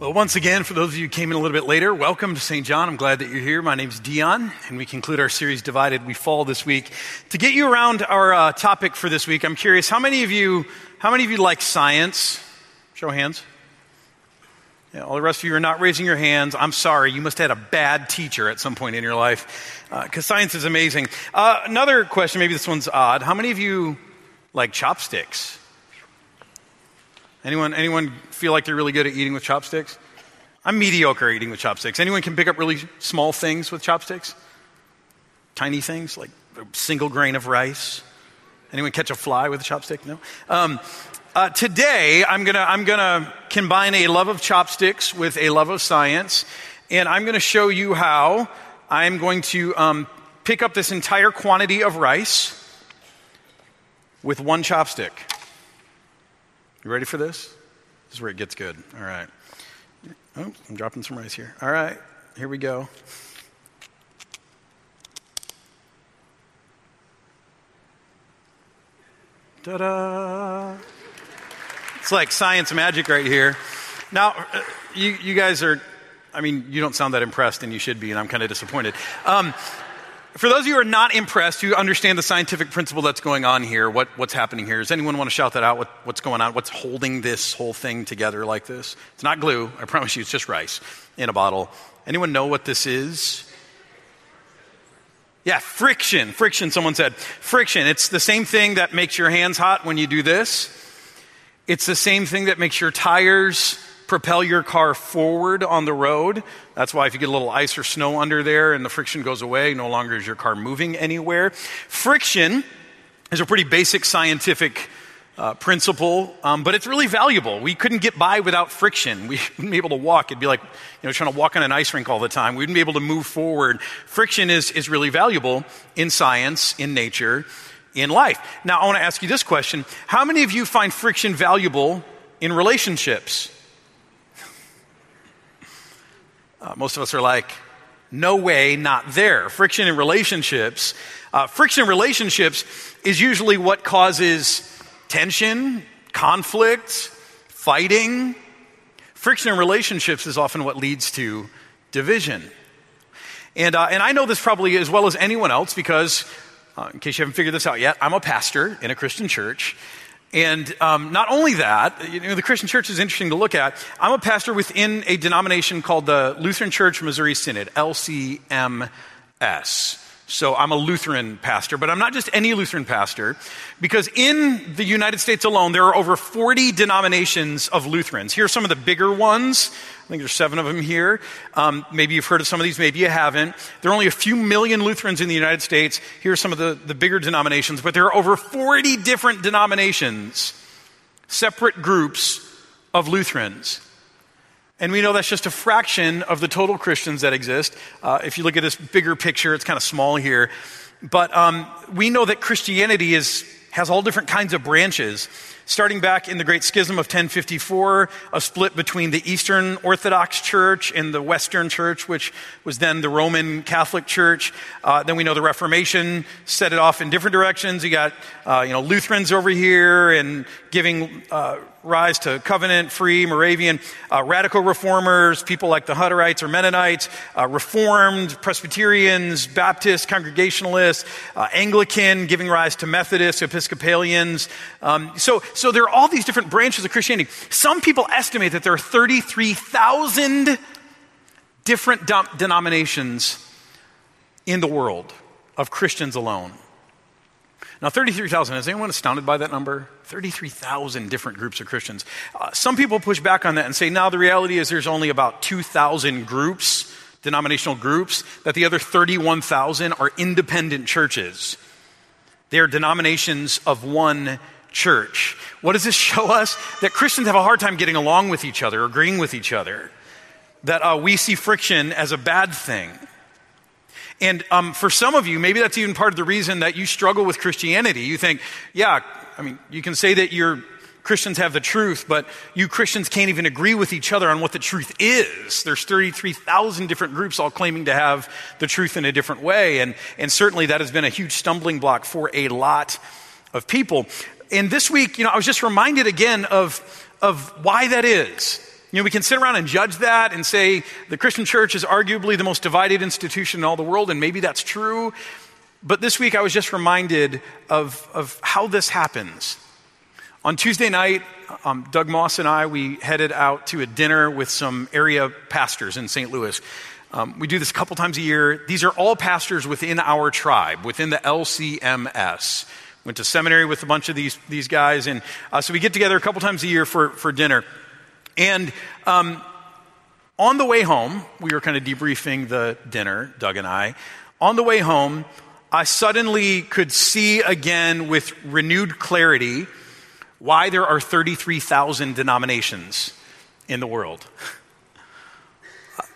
Well, once again, for those of you who came in a little bit later, welcome to St. John. I'm glad that you're here. My name's Dion, and we conclude our series Divided We Fall this week. To get you around our uh, topic for this week, I'm curious, how many of you, how many of you like science? Show hands. Yeah, all the rest of you are not raising your hands. I'm sorry, you must have had a bad teacher at some point in your life, because uh, science is amazing. Uh, another question, maybe this one's odd. How many of you like chopsticks? Anyone, anyone feel like they're really good at eating with chopsticks? I'm mediocre eating with chopsticks. Anyone can pick up really small things with chopsticks? Tiny things like a single grain of rice? Anyone catch a fly with a chopstick? No? Um, uh, today, I'm to I'm gonna combine a love of chopsticks with a love of science, and I'm to show you how I'm going to um, pick up this entire quantity of rice with one chopstick. You ready for this? This is where it gets good. All right. Oh, I'm dropping some rice here. All right, here we go. Ta da! It's like science magic right here. Now, uh, you, you guys are, I mean, you don't sound that impressed, and you should be, and I'm kind of disappointed. Um, for those of you who are not impressed, you understand the scientific principle that's going on here, what, what's happening here. Does anyone want to shout that out? What, what's going on? What's holding this whole thing together like this? It's not glue, I promise you, it's just rice in a bottle. Anyone know what this is? Yeah, friction. Friction, someone said. Friction. It's the same thing that makes your hands hot when you do this. It's the same thing that makes your tires propel your car forward on the road. That's why if you get a little ice or snow under there and the friction goes away, no longer is your car moving anywhere. Friction is a pretty basic scientific uh, principle, um, but it's really valuable. We couldn't get by without friction. We wouldn't be able to walk. It'd be like you know trying to walk on an ice rink all the time. We wouldn't be able to move forward. Friction is is really valuable in science, in nature, in life. Now I want to ask you this question: How many of you find friction valuable in relationships? Uh, most of us are like, no way, not there. Friction in relationships. Uh, friction in relationships is usually what causes tension, conflict, fighting. Friction in relationships is often what leads to division. And, uh, and I know this probably as well as anyone else because, uh, in case you haven't figured this out yet, I'm a pastor in a Christian church. And um, not only that, you know, the Christian church is interesting to look at. I'm a pastor within a denomination called the Lutheran Church Missouri Synod, LCMS. So I'm a Lutheran pastor, but I'm not just any Lutheran pastor, because in the United States alone, there are over 40 denominations of Lutherans. Here are some of the bigger ones. I think there's seven of them here. Um, maybe you've heard of some of these, maybe you haven't. There are only a few million Lutherans in the United States. Here are some of the, the bigger denominations, but there are over 40 different denominations, separate groups of Lutherans. And we know that's just a fraction of the total Christians that exist. Uh, if you look at this bigger picture, it's kind of small here. But um, we know that Christianity is, has all different kinds of branches starting back in the Great Schism of 1054, a split between the Eastern Orthodox Church and the Western Church, which was then the Roman Catholic Church. Uh, then we know the Reformation set it off in different directions. You got, uh, you know, Lutherans over here and giving uh, rise to covenant free Moravian uh, radical reformers, people like the Hutterites or Mennonites, uh, Reformed, Presbyterians, Baptists, Congregationalists, uh, Anglican, giving rise to Methodists, Episcopalians. Um, so, so there are all these different branches of Christianity. Some people estimate that there are 33,000 different denominations in the world of Christians alone. Now, 33,000, is anyone astounded by that number? 33,000 different groups of Christians. Uh, some people push back on that and say, now the reality is there's only about 2,000 groups, denominational groups, that the other 31,000 are independent churches. They are denominations of one church. What does this show us? That Christians have a hard time getting along with each other, agreeing with each other. That uh, we see friction as a bad thing. And um, for some of you, maybe that's even part of the reason that you struggle with Christianity. You think, yeah, I mean, you can say that your Christians have the truth, but you Christians can't even agree with each other on what the truth is. There's 33,000 different groups all claiming to have the truth in a different way. And, and certainly that has been a huge stumbling block for a lot of people. And this week, you know, I was just reminded again of, of why that is. You know, we can sit around and judge that and say the Christian church is arguably the most divided institution in all the world, and maybe that's true. But this week I was just reminded of, of how this happens. On Tuesday night, um, Doug Moss and I, we headed out to a dinner with some area pastors in St. Louis. Um, we do this a couple times a year. These are all pastors within our tribe, within the LCMS. Went to seminary with a bunch of these, these guys, and uh, so we get together a couple times a year for, for dinner. And um, on the way home, we were kind of debriefing the dinner, Doug and I. On the way home, I suddenly could see again with renewed clarity why there are 33,000 denominations in the world.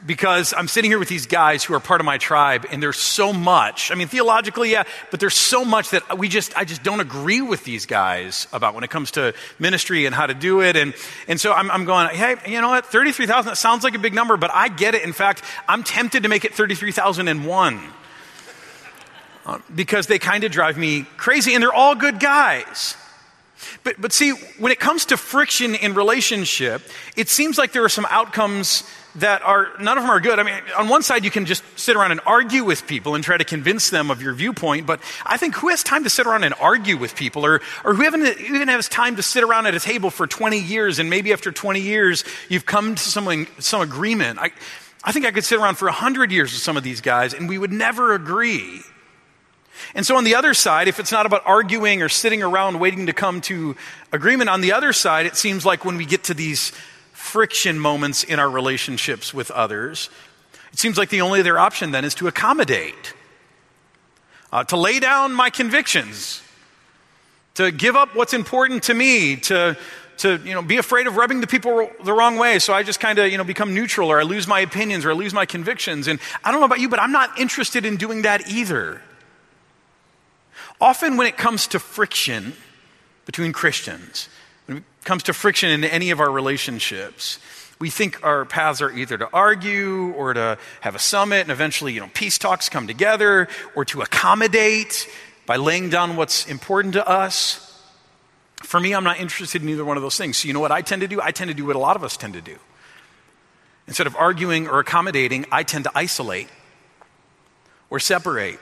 because I'm sitting here with these guys who are part of my tribe, and there's so much. I mean, theologically, yeah, but there's so much that we just, I just don't agree with these guys about when it comes to ministry and how to do it. And, and so I'm, I'm going, hey, you know what? 33,000, that sounds like a big number, but I get it. In fact, I'm tempted to make it 33,001 uh, because they kind of drive me crazy, and they're all good guys. But, but see, when it comes to friction in relationship, it seems like there are some outcomes that are, none of them are good. I mean, on one side, you can just sit around and argue with people and try to convince them of your viewpoint, but I think who has time to sit around and argue with people, or, or who even has time to sit around at a table for 20 years, and maybe after 20 years, you've come to some, some agreement? I, I think I could sit around for 100 years with some of these guys, and we would never agree. And so, on the other side, if it's not about arguing or sitting around waiting to come to agreement, on the other side, it seems like when we get to these friction moments in our relationships with others, it seems like the only other option then is to accommodate, uh, to lay down my convictions, to give up what's important to me, to to you know be afraid of rubbing the people the wrong way so i just kind of you know become neutral or i lose my opinions or i lose my convictions. And i don't know about you but i'm not interested in doing that either Often, when it comes to friction between Christians, when it comes to friction in any of our relationships, we think our paths are either to argue or to have a summit and eventually, you know, peace talks come together or to accommodate by laying down what's important to us. For me, I'm not interested in either one of those things. So, you know what I tend to do? I tend to do what a lot of us tend to do. Instead of arguing or accommodating, I tend to isolate or separate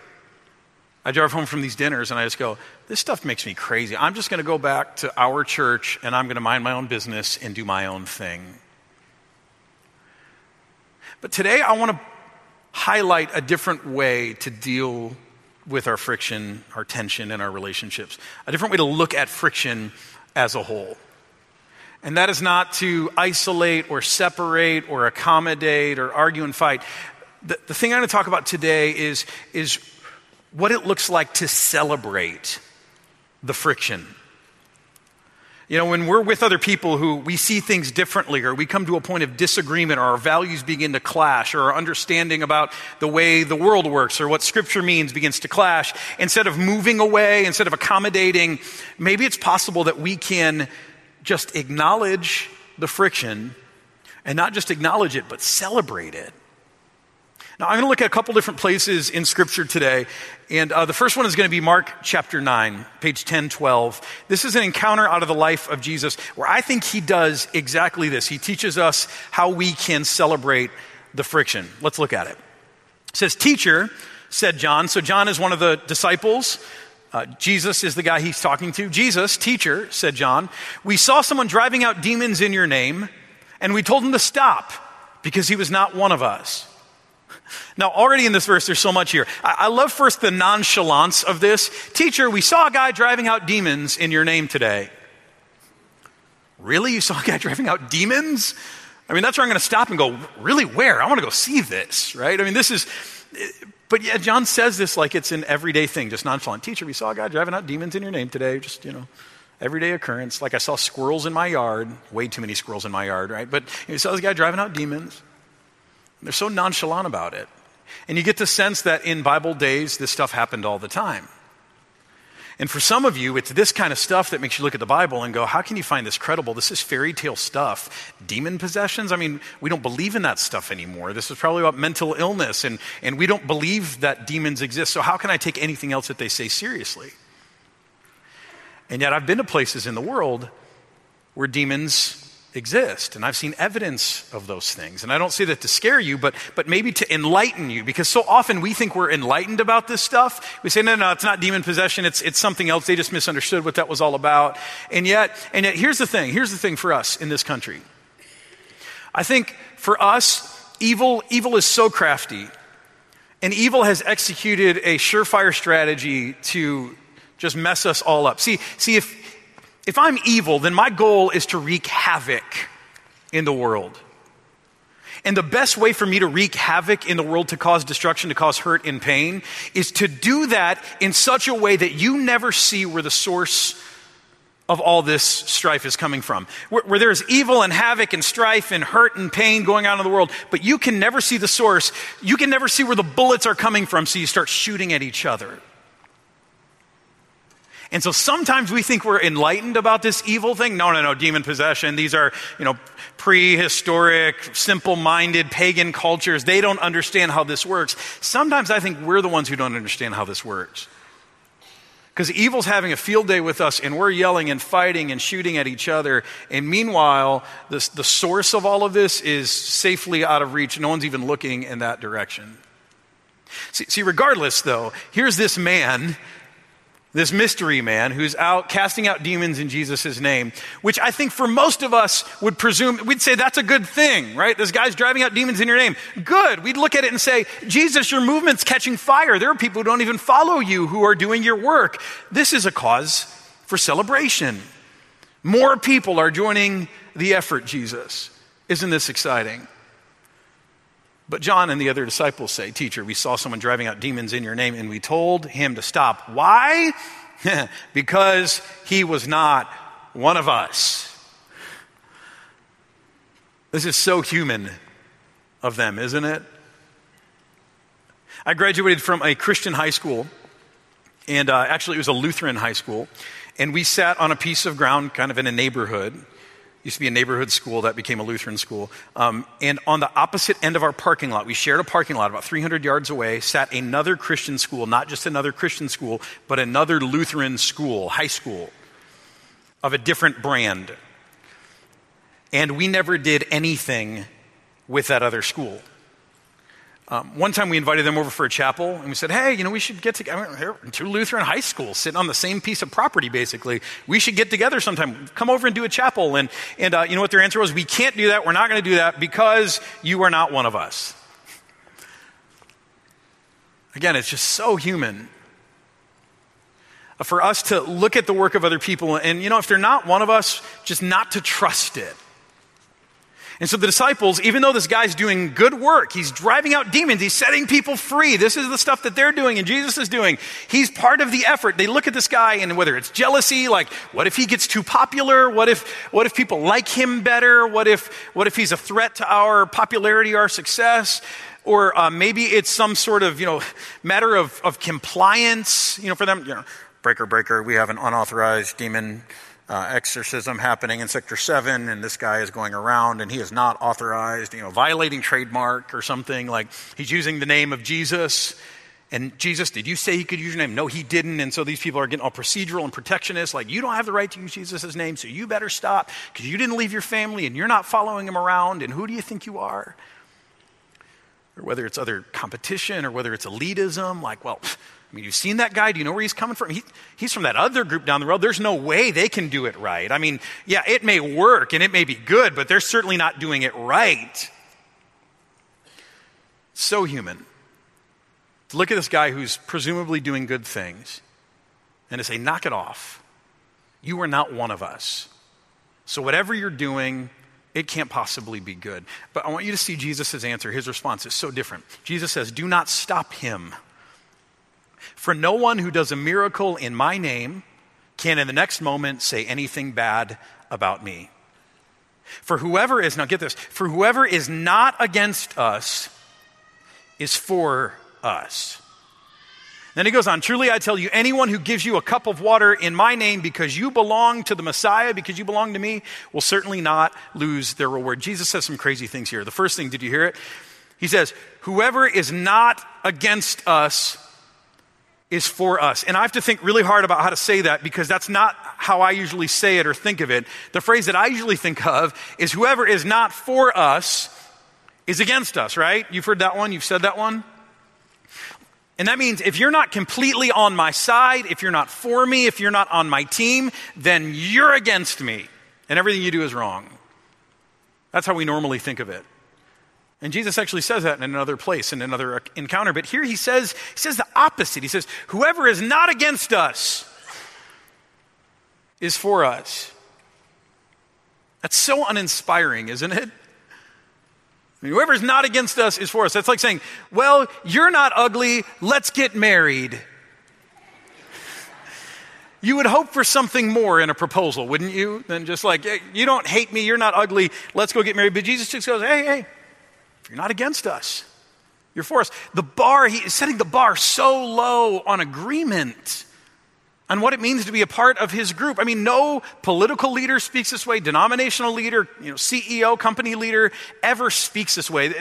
I drive home from these dinners and I just go, this stuff makes me crazy. I'm just going to go back to our church and I'm going to mind my own business and do my own thing. But today I want to highlight a different way to deal with our friction, our tension, and our relationships. A different way to look at friction as a whole. And that is not to isolate or separate or accommodate or argue and fight. The, the thing I'm going to talk about today is, is what it looks like to celebrate the friction. You know, when we're with other people who we see things differently, or we come to a point of disagreement, or our values begin to clash, or our understanding about the way the world works, or what Scripture means begins to clash, instead of moving away, instead of accommodating, maybe it's possible that we can just acknowledge the friction and not just acknowledge it, but celebrate it. Now, I'm going to look at a couple different places in Scripture today. And uh, the first one is going to be Mark chapter 9, page 10, 12. This is an encounter out of the life of Jesus where I think he does exactly this. He teaches us how we can celebrate the friction. Let's look at it. It says, Teacher, said John. So, John is one of the disciples. Uh, Jesus is the guy he's talking to. Jesus, teacher, said John, we saw someone driving out demons in your name, and we told him to stop because he was not one of us. Now, already in this verse, there's so much here. I, love first the nonchalance of this. Teacher, we saw a guy driving out demons in your name today. Really? You saw a guy driving out demons? I mean, that's where I'm going to stop and go, really, where? I want to go see this, right? I mean, this is, but yeah, John says this like it's an everyday thing, just nonchalant. Teacher, we saw a guy driving out demons in your name today, just, you know, everyday occurrence. Like I saw squirrels in my yard, way too many squirrels in my yard, right? But you saw this guy driving out demons. They're so nonchalant about it. And you get the sense that in Bible days, this stuff happened all the time. And for some of you, it's this kind of stuff that makes you look at the Bible and go, how can you find this credible? This is fairy tale stuff. Demon possessions? I mean, we don't believe in that stuff anymore. This is probably about mental illness, and, and we don't believe that demons exist. So, how can I take anything else that they say seriously? And yet, I've been to places in the world where demons exist. And I've seen evidence of those things. And I don't say that to scare you, but, but maybe to enlighten you, because so often we think we're enlightened about this stuff. We say, no, no, it's not demon possession, it's, it's something else. They just misunderstood what that was all about. And yet, and yet, here's the thing here's the thing for us in this country. I think for us, evil, evil is so crafty. And evil has executed a surefire strategy to just mess us all up. See, see if, if I'm evil, then my goal is to wreak havoc in the world. And the best way for me to wreak havoc in the world, to cause destruction, to cause hurt and pain, is to do that in such a way that you never see where the source of all this strife is coming from. Where, where, there's evil and havoc and strife and hurt and pain going on in the world, but you can never see the source. You can never see where the bullets are coming from, so you start shooting at each other. And so sometimes we think we're enlightened about this evil thing. No, no, no, demon possession. These are, you know, prehistoric, simple minded pagan cultures. They don't understand how this works. Sometimes I think we're the ones who don't understand how this works. Because evil's having a field day with us, and we're yelling and fighting and shooting at each other. And meanwhile, this, the source of all of this is safely out of reach. No one's even looking in that direction. See, see regardless, though, here's this man this mystery man who's out casting out demons in Jesus' name, which I think for most of us would presume, we'd say that's a good thing, right? This guy's driving out demons in your name. Good. We'd look at it and say, Jesus, your movement's catching fire. There are people who don't even follow you who are doing your work. This is a cause for celebration. More people are joining the effort, Jesus. Isn't this exciting? But John and the other disciples say, Teacher, we saw someone driving out demons in your name, and we told him to stop. Why? because he was not one of us. This is so human of them, isn't it? I graduated from a Christian high school, and uh, actually, it was a Lutheran high school. And we sat on a piece of ground, kind of in a neighborhood used to be a neighborhood school that became a Lutheran school. Um, and on the opposite end of our parking lot, we shared a parking lot about 300 yards away, sat another Christian school, not just another Christian school, but another Lutheran school, high school of a different brand. And we never did anything with that other school. Um, one time we invited them over for a chapel and we said, hey, you know, we should get together. Two Lutheran high schools sitting on the same piece of property, basically. We should get together sometime. Come over and do a chapel. And, and uh, you know what their answer was? We can't do that. We're not going to do that because you are not one of us. Again, it's just so human uh, for us to look at the work of other people and, you know, if they're not one of us, just not to trust it. And so the disciples, even though this guy's doing good work, he's driving out demons, he's setting people free. This is the stuff that they're doing and Jesus is doing. He's part of the effort. They look at this guy and whether it's jealousy, like what if he gets too popular? What if what if people like him better? What if what if he's a threat to our popularity, our success? Or uh, maybe it's some sort of, you know, matter of, of compliance, you know, for them, you know, breaker, breaker, we have an unauthorized demon uh, exorcism happening in Sector 7, and this guy is going around and he is not authorized, you know, violating trademark or something. Like he's using the name of Jesus. And Jesus, did you say he could use your name? No, he didn't. And so these people are getting all procedural and protectionist. Like, you don't have the right to use Jesus' name, so you better stop because you didn't leave your family and you're not following him around. And who do you think you are? Or whether it's other competition or whether it's elitism, like, well, I mean, you've seen that guy. Do you know where he's coming from? He, he's from that other group down the road. There's no way they can do it right. I mean, yeah, it may work and it may be good, but they're certainly not doing it right. So human. To look at this guy who's presumably doing good things and to say, knock it off. You are not one of us. So, whatever you're doing, it can't possibly be good. But I want you to see Jesus' answer. His response is so different. Jesus says, Do not stop him. For no one who does a miracle in my name can in the next moment say anything bad about me. For whoever is, now get this, for whoever is not against us is for us. Then he goes on, truly I tell you, anyone who gives you a cup of water in my name because you belong to the Messiah, because you belong to me, will certainly not lose their reward. Jesus says some crazy things here. The first thing, did you hear it? He says, whoever is not against us is for us. And I have to think really hard about how to say that because that's not how I usually say it or think of it. The phrase that I usually think of is whoever is not for us is against us, right? You've heard that one? You've said that one? And that means if you're not completely on my side, if you're not for me, if you're not on my team, then you're against me. And everything you do is wrong. That's how we normally think of it. And Jesus actually says that in another place, in another uh, encounter. But here he says, he says the opposite. He says, whoever is not against us is for us. That's so uninspiring, isn't it? I mean, whoever's not against us is for us. That's like saying, well, you're not ugly, let's get married. You would hope for something more in a proposal, wouldn't you? Than just like, you don't hate me, you're not ugly, let's go get married. But Jesus just goes, hey, hey, you're not against us. You're for us. The bar, he is setting the bar so low on agreement on what it means to be a part of his group. I mean, no political leader speaks this way, denominational leader, you know, CEO, company leader ever speaks this way.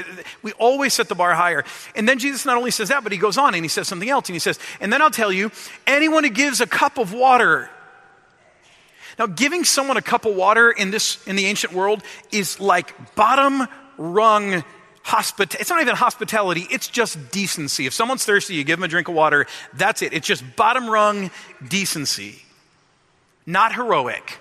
We always set the bar higher. And then Jesus not only says that, but he goes on and he says something else. And he says, and then I'll tell you, anyone who gives a cup of water, now, giving someone a cup of water in this in the ancient world is like bottom rung It's not even hospitality, it's just decency. If someone's thirsty, you give them a drink of water, that's it. It's just bottom rung decency. Not heroic,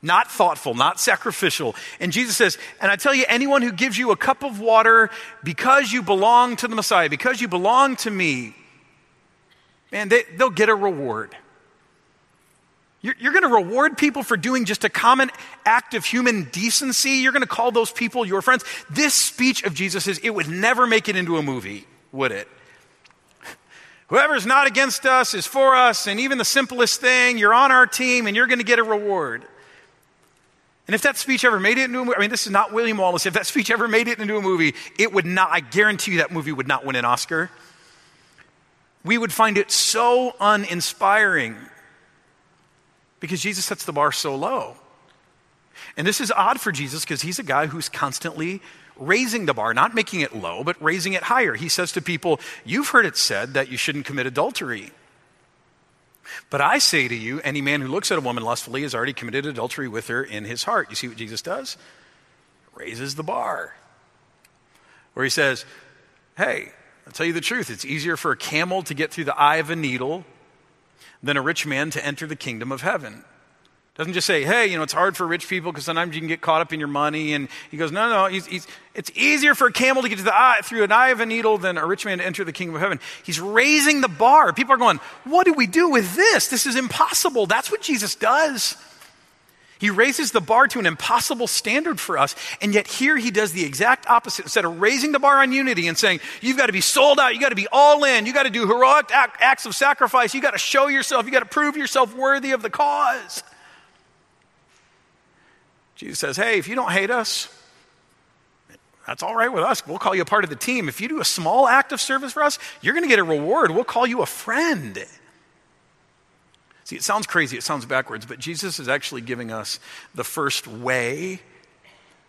not thoughtful, not sacrificial. And Jesus says, and I tell you, anyone who gives you a cup of water because you belong to the Messiah, because you belong to me, man, they, they'll get a reward. You're, you're going to reward people for doing just a common act of human decency. You're going to call those people your friends. This speech of Jesus is, it would never make it into a movie, would it? Whoever's not against us is for us, and even the simplest thing, you're on our team and you're going to get a reward. And if that speech ever made it into a movie, I mean, this is not William Wallace. If that speech ever made it into a movie, it would not, I guarantee you that movie would not win an Oscar. We would find it so uninspiring because Jesus sets the bar so low. And this is odd for Jesus because he's a guy who's constantly raising the bar, not making it low, but raising it higher. He says to people, You've heard it said that you shouldn't commit adultery. But I say to you, any man who looks at a woman lustfully has already committed adultery with her in his heart. You see what Jesus does? Raises the bar. Where he says, Hey, I'll tell you the truth. It's easier for a camel to get through the eye of a needle than a rich man to enter the kingdom of heaven. Doesn't just say, hey, you know, it's hard for rich people because sometimes you can get caught up in your money. And he goes, no, no, he's, he's, it's easier for a camel to get to the eye, through an eye of a needle than a rich man to enter the kingdom of heaven. He's raising the bar. People are going, what do we do with this? This is impossible. That's what Jesus does. He raises the bar to an impossible standard for us, and yet here he does the exact opposite. Instead of raising the bar on unity and saying, you've got to be sold out, you've got to be all in, you've got to do heroic acts of sacrifice, you've got to show yourself, you've got to prove yourself worthy of the cause. Jesus says, hey, if you don't hate us, that's all right with us. We'll call you a part of the team. If you do a small act of service for us, you're going to get a reward. We'll call you a friend. See, it sounds crazy, it sounds backwards, but Jesus is actually giving us the first way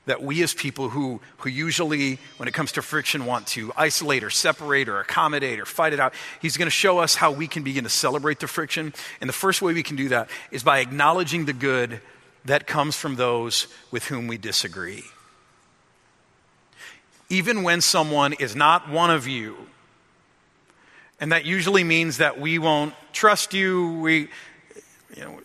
that we as people who, who usually, when it comes to friction, want to isolate or separate or accommodate or fight it out, he's going to show us how we can begin to celebrate the friction. And the first way we can do that is by acknowledging the good that comes from those with whom we disagree. Even when someone is not one of you, and that usually means that we won't trust you, we, you know,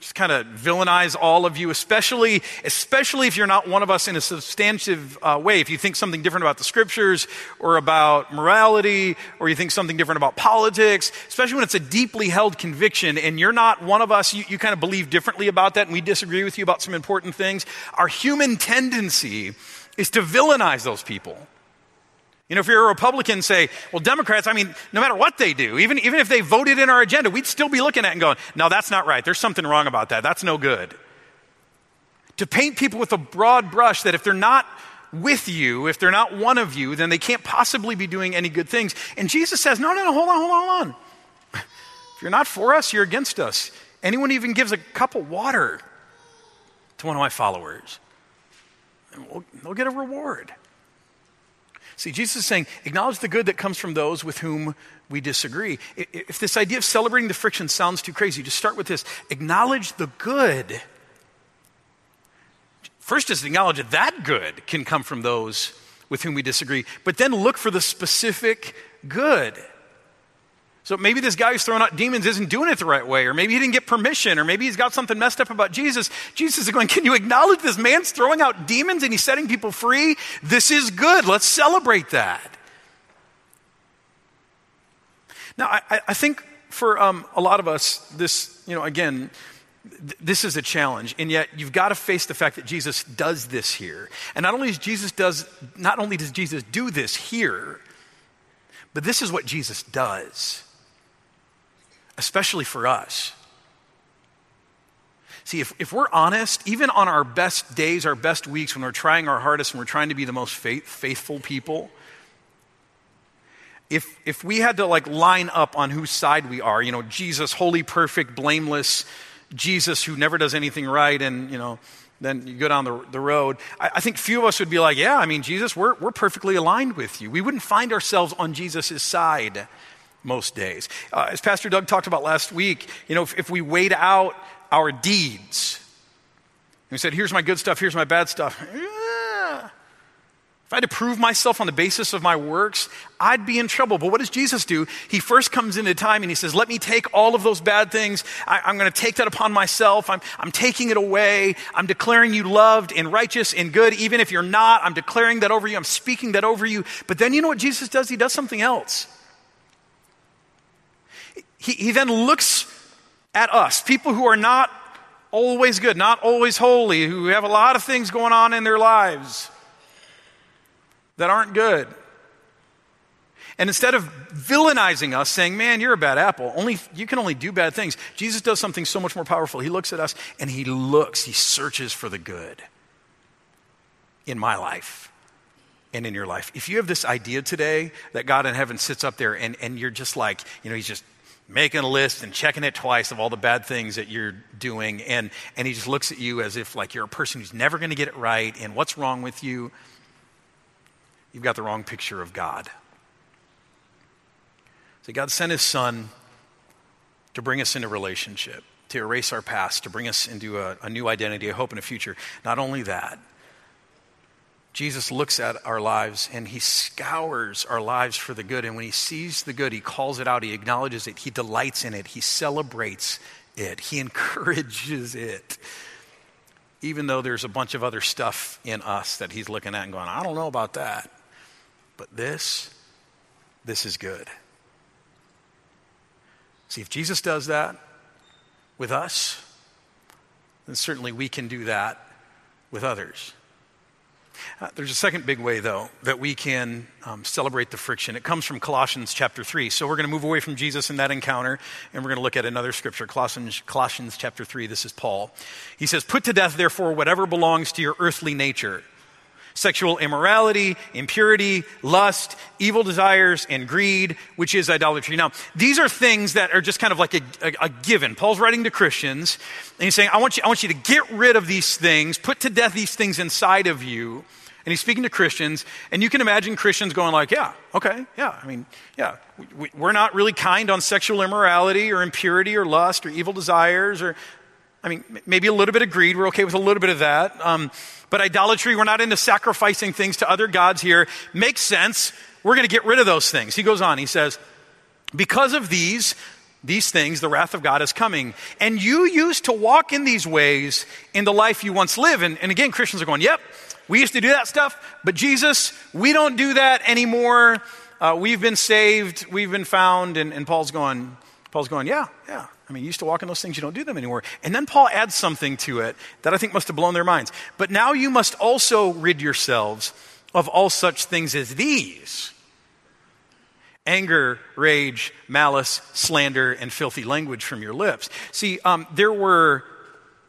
just kind of villainize all of you, especially, especially if you're not one of us in a substantive uh, way. If you think something different about the scriptures or about morality, or you think something different about politics, especially when it's a deeply held conviction and you're not one of us, you, you kind of believe differently about that and we disagree with you about some important things. Our human tendency is to villainize those people. You know, if you're a Republican, say, well, Democrats, I mean, no matter what they do, even, even if they voted in our agenda, we'd still be looking at it and going, no, that's not right. There's something wrong about that. That's no good. To paint people with a broad brush that if they're not with you, if they're not one of you, then they can't possibly be doing any good things. And Jesus says, no, no, no, hold on, hold on, hold on. If you're not for us, you're against us. Anyone even gives a cup of water to one of my followers, they'll get a reward. See, Jesus is saying, acknowledge the good that comes from those with whom we disagree. If this idea of celebrating the friction sounds too crazy, just start with this acknowledge the good. First, just acknowledge that that good can come from those with whom we disagree, but then look for the specific good. So maybe this guy who's throwing out demons isn't doing it the right way, or maybe he didn't get permission, or maybe he's got something messed up about Jesus. Jesus is going, Can you acknowledge this man's throwing out demons and he's setting people free? This is good. Let's celebrate that. Now, I, I think for um, a lot of us, this, you know, again, th- this is a challenge, and yet you've got to face the fact that Jesus does this here. And not only does Jesus does, not only does Jesus do this here, but this is what Jesus does especially for us. See, if, if we're honest, even on our best days, our best weeks, when we're trying our hardest and we're trying to be the most faith, faithful people, if, if we had to like line up on whose side we are, you know, Jesus, holy, perfect, blameless, Jesus who never does anything right, and, you know, then you go down the, the road, I, I think few of us would be like, yeah, I mean, Jesus, we're, we're perfectly aligned with you. We wouldn't find ourselves on Jesus' side most days. Uh, as Pastor Doug talked about last week, you know, if, if we weighed out our deeds, and we said, here's my good stuff, here's my bad stuff. If I had to prove myself on the basis of my works, I'd be in trouble. But what does Jesus do? He first comes into time and he says, Let me take all of those bad things. I, am going to take that upon myself. I'm, I'm taking it away. I'm declaring you loved and righteous and good. Even if you're not, I'm declaring that over you. I'm speaking that over you. But then you know what Jesus does? He does something else he, he then looks at us, people who are not always good, not always holy, who have a lot of things going on in their lives that aren't good. And instead of villainizing us, saying, man, you're a bad apple, only, you can only do bad things, Jesus does something so much more powerful. He looks at us and he looks, he searches for the good in my life and in your life. If you have this idea today that God in heaven sits up there and, and you're just like, you know, he's just making a list and checking it twice of all the bad things that you're doing and, and he just looks at you as if like you're a person who's never going to get it right and what's wrong with you? You've got the wrong picture of god. So god sent his son to bring us into relationship to erase our past to bring us into a, a new identity a hope and a future. Not only that Jesus looks at our lives and he scours our lives for the good. And when he sees the good, he calls it out, he acknowledges it, he delights in it, he celebrates it, he encourages it. Even though there's a bunch of other stuff in us that he's looking at and going, I don't know about that. But this, this is good. See, if Jesus does that with us, then certainly we can do that with others. Uh, there's a second big way, though, that we can um, celebrate the friction. It comes from Colossians chapter 3. So we're going to move away from Jesus in that encounter, and we're going to look at another scripture, Colossians, Colossians chapter 3. This is Paul. He says, Put to death, therefore, whatever belongs to your earthly nature sexual immorality, impurity, lust, evil desires, and greed, which is idolatry. Now, these are things that are just kind of like a, a, a, given. Paul's writing to Christians, and he's saying, I want, you, I want you to get rid of these things, put to death these things inside of you. And he's speaking to Christians, and you can imagine Christians going like, yeah, okay, yeah, I mean, yeah, we, we're not really kind on sexual immorality or impurity or lust or evil desires or, I mean, maybe a little bit of greed. We're okay with a little bit of that. Um, but idolatry, we're not into sacrificing things to other gods here. Makes sense. We're going to get rid of those things. He goes on, he says, because of these, these things, the wrath of God is coming. And you used to walk in these ways in the life you once lived. And, and again, Christians are going, yep, we used to do that stuff, but Jesus, we don't do that anymore. Uh, we've been saved, we've been found, and, and Paul's going, Paul's going, yeah, yeah. I mean, you used to walk in those things, you don't do them anymore. And then Paul adds something to it that I think must have blown their minds. But now you must also rid yourselves of all such things as these anger, rage, malice, slander, and filthy language from your lips. See, um, there were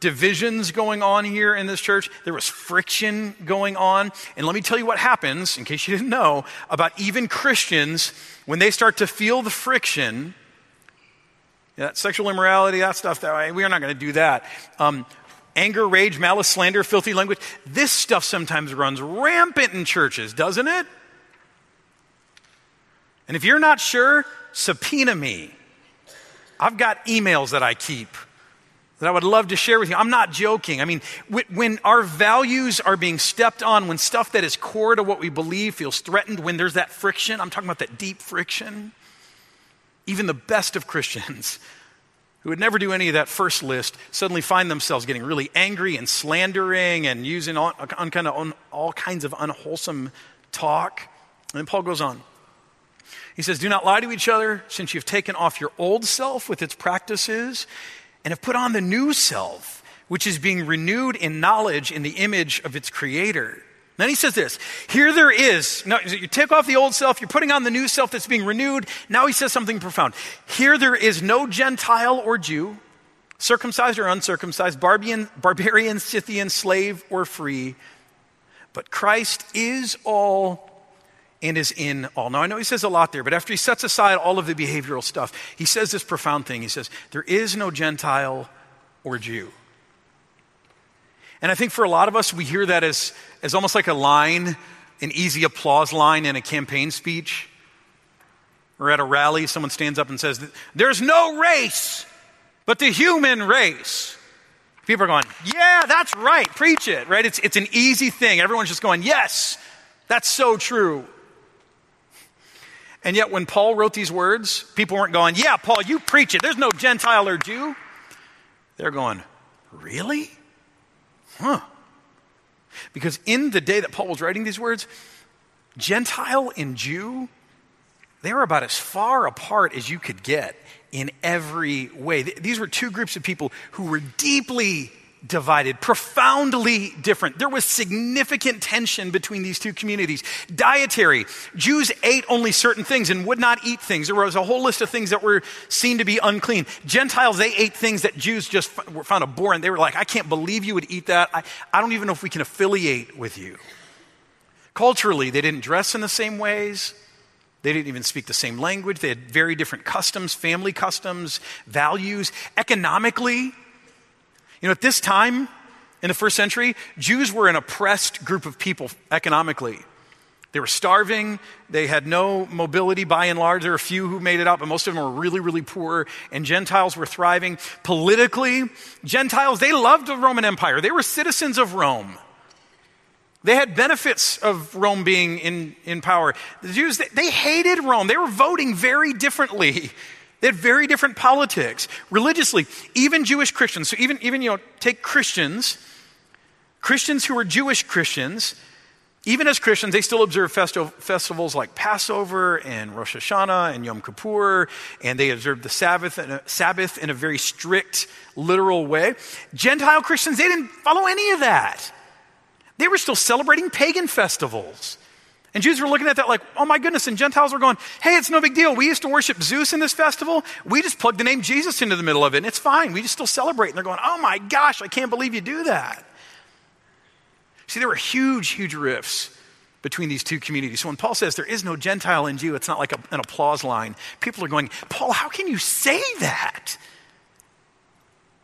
divisions going on here in this church. There was friction going on. And let me tell you what happens, in case you didn't know, about even Christians when they start to feel the friction. That sexual immorality, that stuff, that we are not going to do that. Um, anger, rage, malice, slander, filthy language. This stuff sometimes runs rampant in churches, doesn't it? And if you're not sure, subpoena me. I've got emails that I keep that I would love to share with you. I'm not joking. I mean, when our values are being stepped on, when stuff that is core to what we believe feels threatened, when there's that friction, I'm talking about that deep friction, even the best of Christians who would never do any of that first list suddenly find themselves getting really angry and slandering and using all, kind of, all kinds of unwholesome talk. And then Paul goes on. He says, Do not lie to each other, since you've taken off your old self with its practices and have put on the new self, which is being renewed in knowledge in the image of its creator. Then he says this here there is, no, you take off the old self, you're putting on the new self that's being renewed. Now he says something profound. Here there is no Gentile or Jew, circumcised or uncircumcised, barbarian, barbarian Scythian, slave or free, but Christ is all and is in all. Now, I know he says a lot there, but after he sets aside all of the behavioral stuff, he says this profound thing. He says, There is no Gentile or Jew. And I think for a lot of us, we hear that as, as almost like a line, an easy applause line in a campaign speech. Or at a rally, someone stands up and says, There's no race but the human race. People are going, Yeah, that's right, preach it, right? It's, it's an easy thing. Everyone's just going, Yes, that's so true. And yet, when Paul wrote these words, people weren't going, Yeah, Paul, you preach it. There's no Gentile or Jew. They're going, Really? Huh. Because in the day that Paul was writing these words, Gentile and Jew, they were about as far apart as you could get in every way. These were two groups of people who were deeply divided, profoundly different. There was significant tension between these two communities. Dietary, Jews ate only certain things and would not eat things. There was a whole list of things that were seen to be unclean. Gentiles, they ate things that Jews just found abhorrent. They were like, I can't believe you would eat that. I, I don't even know if we can affiliate with you. Culturally, they didn't dress in the same ways. They didn't even speak the same language. They had very different customs, family customs, values. Economically, you know, at this time in the first century, Jews were an oppressed group of people economically. They were starving. They had no mobility by and large. There were a few who made it out, but most of them were really, really poor. And Gentiles were thriving. Politically, Gentiles, they loved the Roman Empire. They were citizens of Rome. They had benefits of Rome being in, in power. The Jews, they, they hated Rome. They were voting very differently they had very different politics. Religiously, even Jewish Christians, so even, even you know, take Christians, Christians who were Jewish Christians, even as Christians, they still observe festivals like Passover and Rosh Hashanah and Yom Kippur, and they observe the Sabbath in, a, Sabbath in a very strict, literal way. Gentile Christians, they didn't follow any of that. They were still celebrating pagan festivals. And Jews were looking at that like, oh my goodness. And Gentiles were going, hey, it's no big deal. We used to worship Zeus in this festival. We just plugged the name Jesus into the middle of it, and it's fine. We just still celebrate. And they're going, oh my gosh, I can't believe you do that. See, there were huge, huge rifts between these two communities. So when Paul says there is no Gentile and Jew, it's not like a, an applause line. People are going, Paul, how can you say that?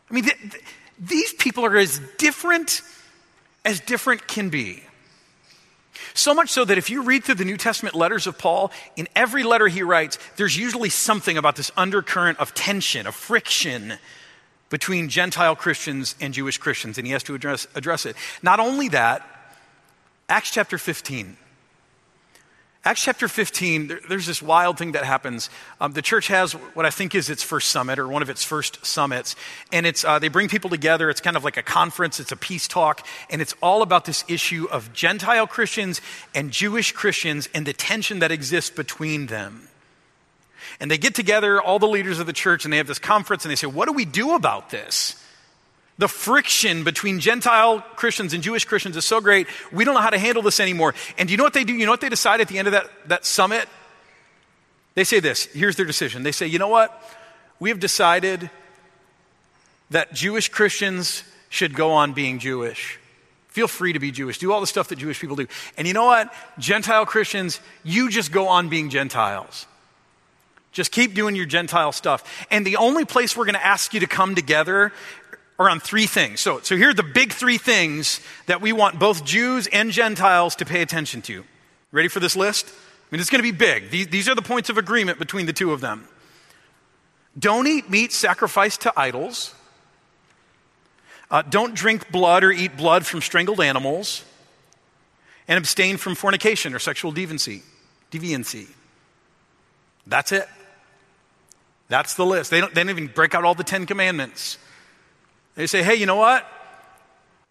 I mean, th- th- these people are as different as different can be. So much so that if you read through the New Testament letters of Paul, in every letter he writes, there's usually something about this undercurrent of tension, of friction between Gentile Christians and Jewish Christians, and he has to address, address it. Not only that, Acts chapter 15. Acts chapter 15, there, there's this wild thing that happens. Um, the church has what I think is its first summit or one of its first summits. And it's, uh, they bring people together. It's kind of like a conference, it's a peace talk. And it's all about this issue of Gentile Christians and Jewish Christians and the tension that exists between them. And they get together, all the leaders of the church, and they have this conference and they say, What do we do about this? The friction between Gentile Christians and Jewish Christians is so great, we don't know how to handle this anymore. And do you know what they do? You know what they decide at the end of that, that summit? They say this here's their decision. They say, you know what? We have decided that Jewish Christians should go on being Jewish. Feel free to be Jewish. Do all the stuff that Jewish people do. And you know what? Gentile Christians, you just go on being Gentiles. Just keep doing your Gentile stuff. And the only place we're going to ask you to come together are on three things. So, so here are the big three things that we want both Jews and Gentiles to pay attention to. Ready for this list? I mean, it's going to be big. These, these are the points of agreement between the two of them. Don't eat meat sacrificed to idols. Uh, don't drink blood or eat blood from strangled animals. And abstain from fornication or sexual deviancy. deviancy. That's it. That's the list. They don't, they don't even break out all the Ten Commandments. They say, hey, you know what?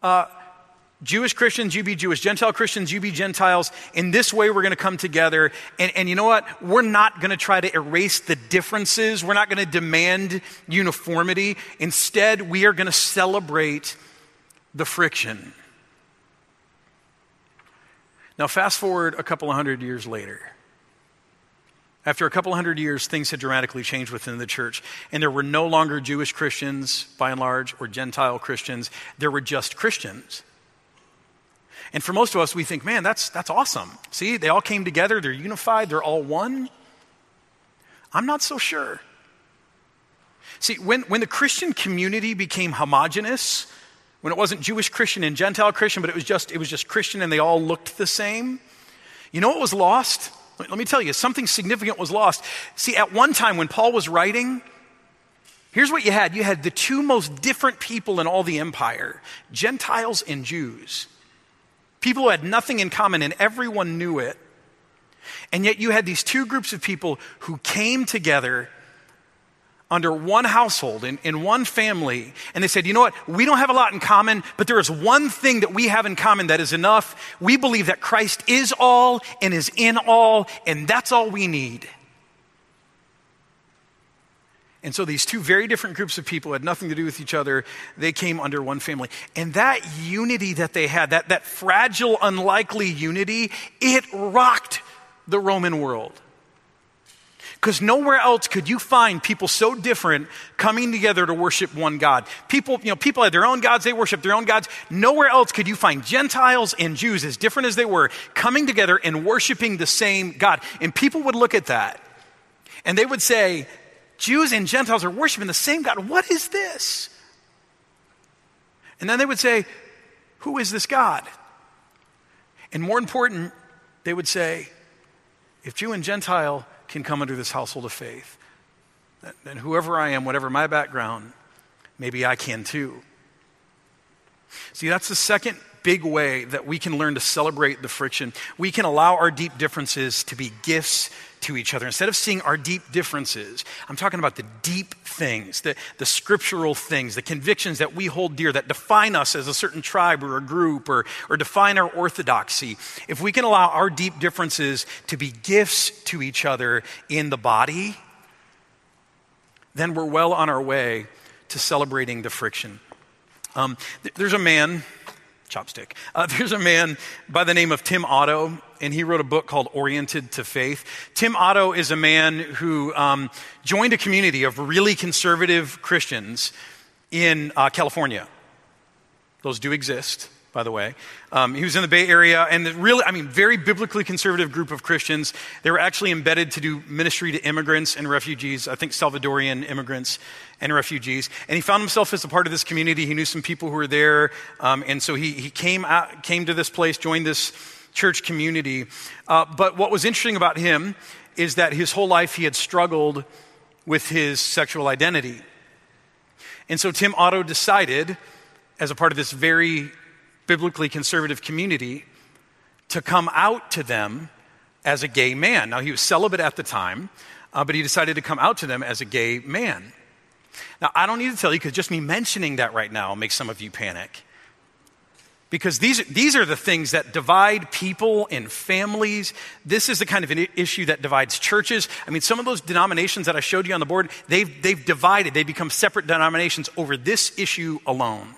Uh, Jewish Christians, you be Jewish. Gentile Christians, you be Gentiles. In this way, we're going to come together. And, and you know what? We're not going to try to erase the differences. We're not going to demand uniformity. Instead, we are going to celebrate the friction. Now, fast forward a couple of hundred years later. After a couple hundred years, things had dramatically changed within the church, and there were no longer Jewish Christians, by and large, or Gentile Christians. There were just Christians. And for most of us, we think, man, that's, that's awesome. See, they all came together, they're unified, they're all one. I'm not so sure. See, when, when the Christian community became homogenous, when it wasn't Jewish Christian and Gentile Christian, but it was just, it was just Christian and they all looked the same, you know what was lost? Let me tell you, something significant was lost. See, at one time when Paul was writing, here's what you had you had the two most different people in all the empire Gentiles and Jews. People who had nothing in common and everyone knew it. And yet you had these two groups of people who came together under one household, in, in one family, and they said, you know what, we don't have a lot in common, but there is one thing that we have in common that is enough. We believe that Christ is all and is in all, and that's all we need. And so these two very different groups of people had nothing to do with each other. They came under one family. And that unity that they had, that, that fragile, unlikely unity, it rocked the Roman world. Because nowhere else could you find people so different coming together to worship one God. People, you know, people had their own gods, they worshiped their own gods. Nowhere else could you find Gentiles and Jews, as different as they were, coming together and worshiping the same God. And people would look at that and they would say, Jews and Gentiles are worshiping the same God. What is this? And then they would say, Who is this God? And more important, they would say, If Jew and Gentile can come under this household of faith, And whoever I am, whatever my background, maybe I can too. See, that's the second big way that we can learn to celebrate the friction. We can allow our deep differences to be gifts to each other. Instead of seeing our deep differences, I'm talking about the deep things, the, the scriptural things, the convictions that we hold dear that define us as a certain tribe or a group or, or define our orthodoxy. If we can allow our deep differences to be gifts to each other in the body, then we're well on our way to celebrating the friction. Um, th- there's a man chopstick. Uh, there's a man by the name of Tim Otto, and he wrote a book called Oriented to Faith. Tim Otto is a man who um, joined a community of really conservative Christians in uh, California. Those do exist by the way. Um, he was in the Bay Area, and really, I mean, very biblically conservative group of Christians. They were actually embedded to do ministry to immigrants and refugees, I think Salvadorian immigrants and refugees. And he found himself as a part of this community. He knew some people who were there, um, and so he, he came, out, came to this place, joined this church community. Uh, but what was interesting about him is that his whole life he had struggled with his sexual identity. And so Tim Otto decided, as a part of this very biblically conservative community to come out to them as a gay man. Now, he was celibate at the time, uh, but he decided to come out to them as a gay man. Now, I don't need to tell you because just me mentioning that right now makes some of you panic. Because these, these are the things that divide people and families. This is the kind of an issue that divides churches. I mean, some of those denominations that I showed you on the board, they've, they've divided, they become separate denominations over this issue alone.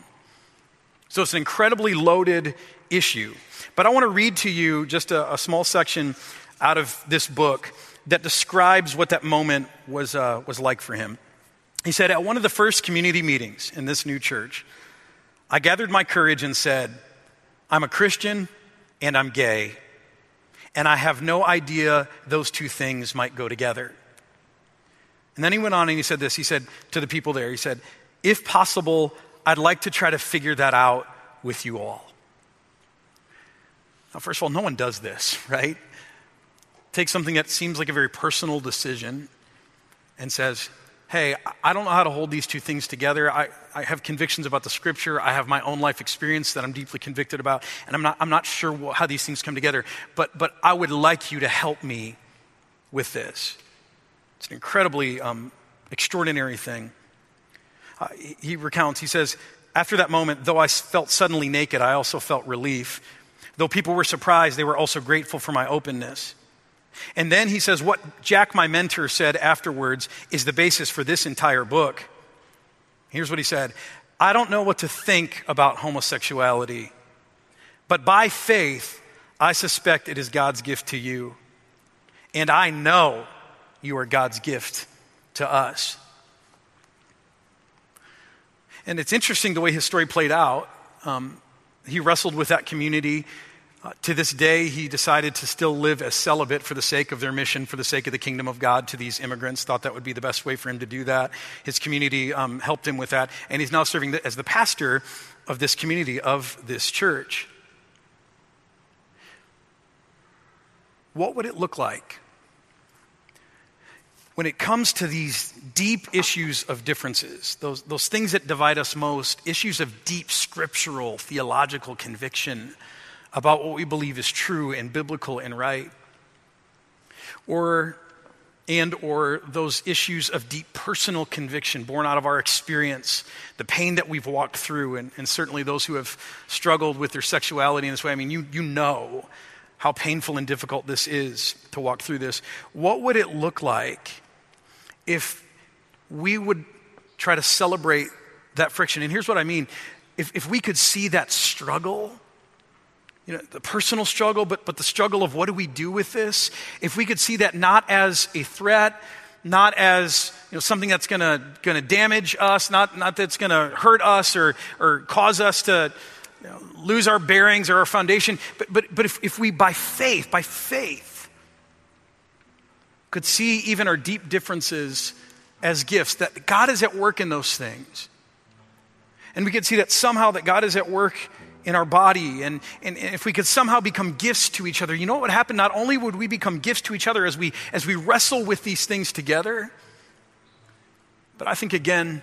So it's an incredibly loaded issue. But I want to read to you just a, a small section out of this book that describes what that moment was, uh, was like for him. He said, At one of the first community meetings in this new church, I gathered my courage and said, I'm a Christian and I'm gay, and I have no idea those two things might go together. And then he went on and he said this he said to the people there, he said, If possible, I'd like to try to figure that out with you all. Now, first of all, no one does this, right? takes something that seems like a very personal decision and says, Hey, I don't know how to hold these two things together. I, I have convictions about the scripture. I have my own life experience that I'm deeply convicted about, and I'm not, I'm not sure how these things come together, but, but I would like you to help me with this. It's an incredibly um, extraordinary thing. Uh, he, he recounts, he says, After that moment, though I felt suddenly naked, I also felt relief. Though people were surprised, they were also grateful for my openness. And then he says, What Jack, my mentor, said afterwards is the basis for this entire book. Here's what he said I don't know what to think about homosexuality, but by faith, I suspect it is God's gift to you. And I know you are God's gift to us. And it's interesting the way his story played out. Um, he wrestled with that community uh, to this day, he decided to still live as celibate for the sake of their mission, for the sake of the kingdom of God to these immigrants. Thought that would be the best way for him to do that. His community um, helped him with that, and he's now serving as the pastor of this community, of this church. What would it look like when it comes to these deep issues of differences, those, those things that divide us most, issues of deep scriptural, theological conviction? about what we believe is true and biblical and right. Or and or those issues of deep personal conviction born out of our experience, the pain that we've walked through, and, and certainly those who have struggled with their sexuality in this way. I mean, you, you know how painful and difficult this is to walk through this. What would it look like if we would try to celebrate that friction? And here's what I mean if, if we could see that struggle you know, the personal struggle, but, but the struggle of what do we do with this? If we could see that not as a threat, not as you know, something that's to gonna damage us, not, not that's to hurt us or, or cause us to you know, lose our bearings or our foundation, but, but, but if, if we, by faith, by faith, could see even our deep differences as gifts, that God is at work in those things. And we could see that somehow that God is at work in our body and, and, if we could somehow become gifts to each other you know what would happen not only would we become gifts to each other as we as we wrestle with these things together but i think again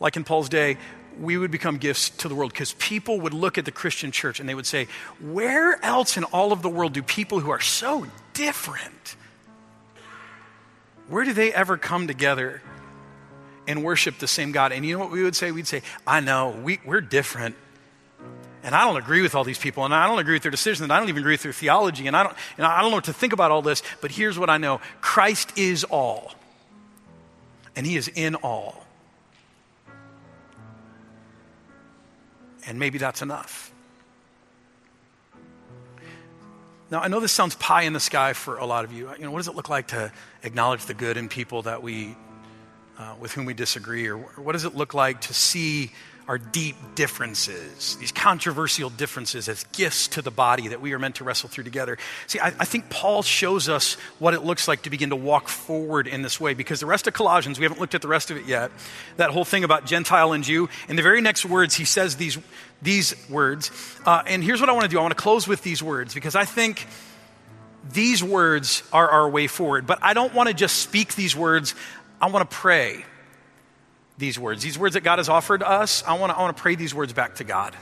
like in paul's day we would become gifts to the world because people would look at the christian church and they would say where else in all of the world do people who are so different where do they ever come together and worship the same god and you know what we would say we'd say i know we, we're different and I don't agree with all these people, and I don't agree with their decisions, and I don't even agree with their theology, and I don't, and I don't know what to think about all this, but here's what I know Christ is all, and He is in all. And maybe that's enough. Now, I know this sounds pie in the sky for a lot of you. You know, what does it look like to acknowledge the good in people that we, uh, with whom we disagree, or what does it look like to see our deep differences, these controversial differences, as gifts to the body that we are meant to wrestle through together. See, I, I, think Paul shows us what it looks like to begin to walk forward in this way because the rest of Colossians, we haven't looked at the rest of it yet, that whole thing about Gentile and Jew. In the very next words, he says these, these words. Uh, and here's what I want to do I want to close with these words because I think these words are our way forward. But I don't want to just speak these words, I want to pray these words. These words that God has offered us, I want to, I want to pray these words back to God.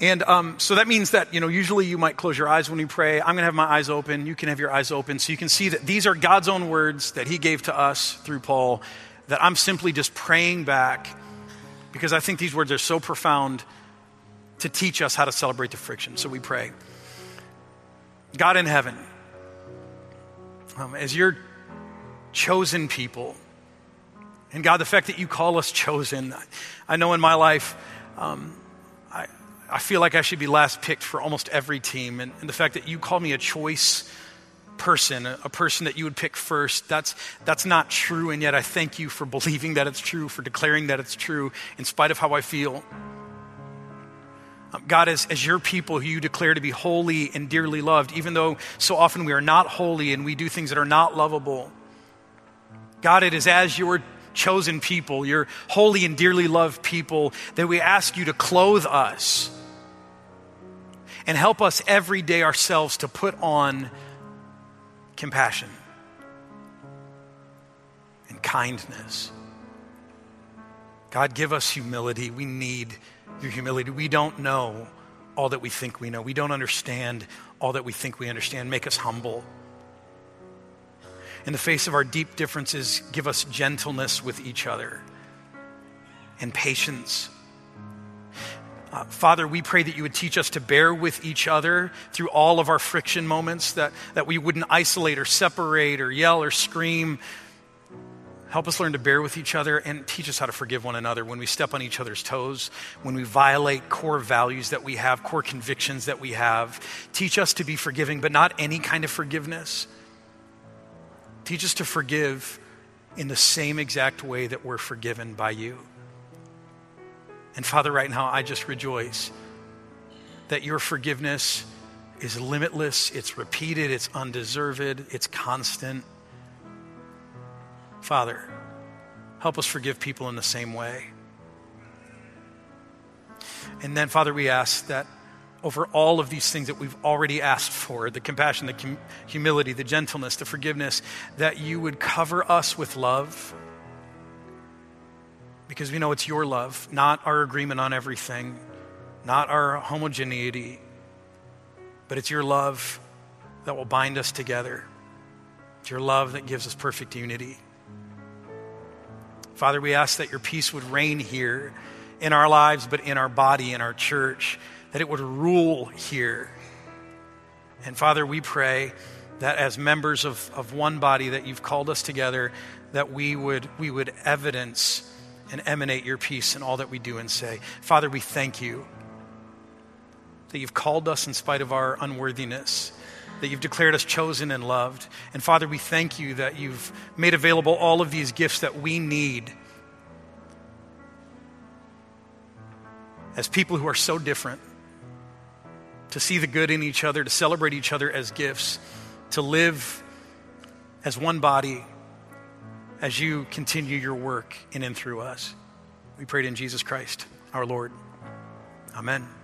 And um, so that means that, you know, usually you might close your eyes when you pray. I'm going to have my eyes open. You can have your eyes open so you can see that these are God's own words that He gave to us through Paul, that I'm simply just praying back because I think these words are so profound to teach us how to celebrate the friction. So we pray. God in heaven, um, as you're chosen people. And God, the fact that you call us chosen, I know in my life, um, I, I feel like I should be last picked for almost every team. And, and the fact that you call me a choice person, a, a person that you would pick first, that's, that's not true. And yet I thank you for believing that it's true, for declaring that it's true, in spite of how I feel. Um, God, as, as your people who you declare to be holy and dearly loved, even though so often we are not holy and we do things that are not lovable, God, it is as your chosen people, your holy and dearly loved people, that we ask you to clothe us and help us every day ourselves to put on compassion and kindness. God, give us humility. We need your humility. We don't know all that we think we know, we don't understand all that we think we understand. Make us humble. In the face of our deep differences, give us gentleness with each other and patience. Uh, Father, we pray that you would teach us to bear with each other through all of our friction moments, that, that we wouldn't isolate or separate or yell or scream. Help us learn to bear with each other and teach us how to forgive one another when we step on each other's toes, when we violate core values that we have, core convictions that we have. Teach us to be forgiving, but not any kind of forgiveness. Teach us to forgive in the same exact way that we're forgiven by you. And Father, right now, I just rejoice that your forgiveness is limitless, it's repeated, it's undeserved, it's constant. Father, help us forgive people in the same way. And then, Father, we ask that over all of these things that we've already asked for the compassion, the humility, the gentleness, the forgiveness that you would cover us with love because we know it's your love, not our agreement on everything, not our homogeneity, but it's your love that will bind us together. It's your love that gives us perfect unity. Father, we ask that your peace would reign here in our lives, but in our body, in our church, that it would rule here. And Father, we pray that as members of, of one body that you've called us together, that we would, we would evidence and emanate your peace in all that we do and say. Father, we thank you that you've called us in spite of our unworthiness, that you've declared us chosen and loved. And Father, we thank you that you've made available all of these gifts that we need as people who are so different to see the good in each other, to celebrate each other as gifts, to live as one body as you continue your work in and through us. We pray it in Jesus Christ, our Lord. Amen.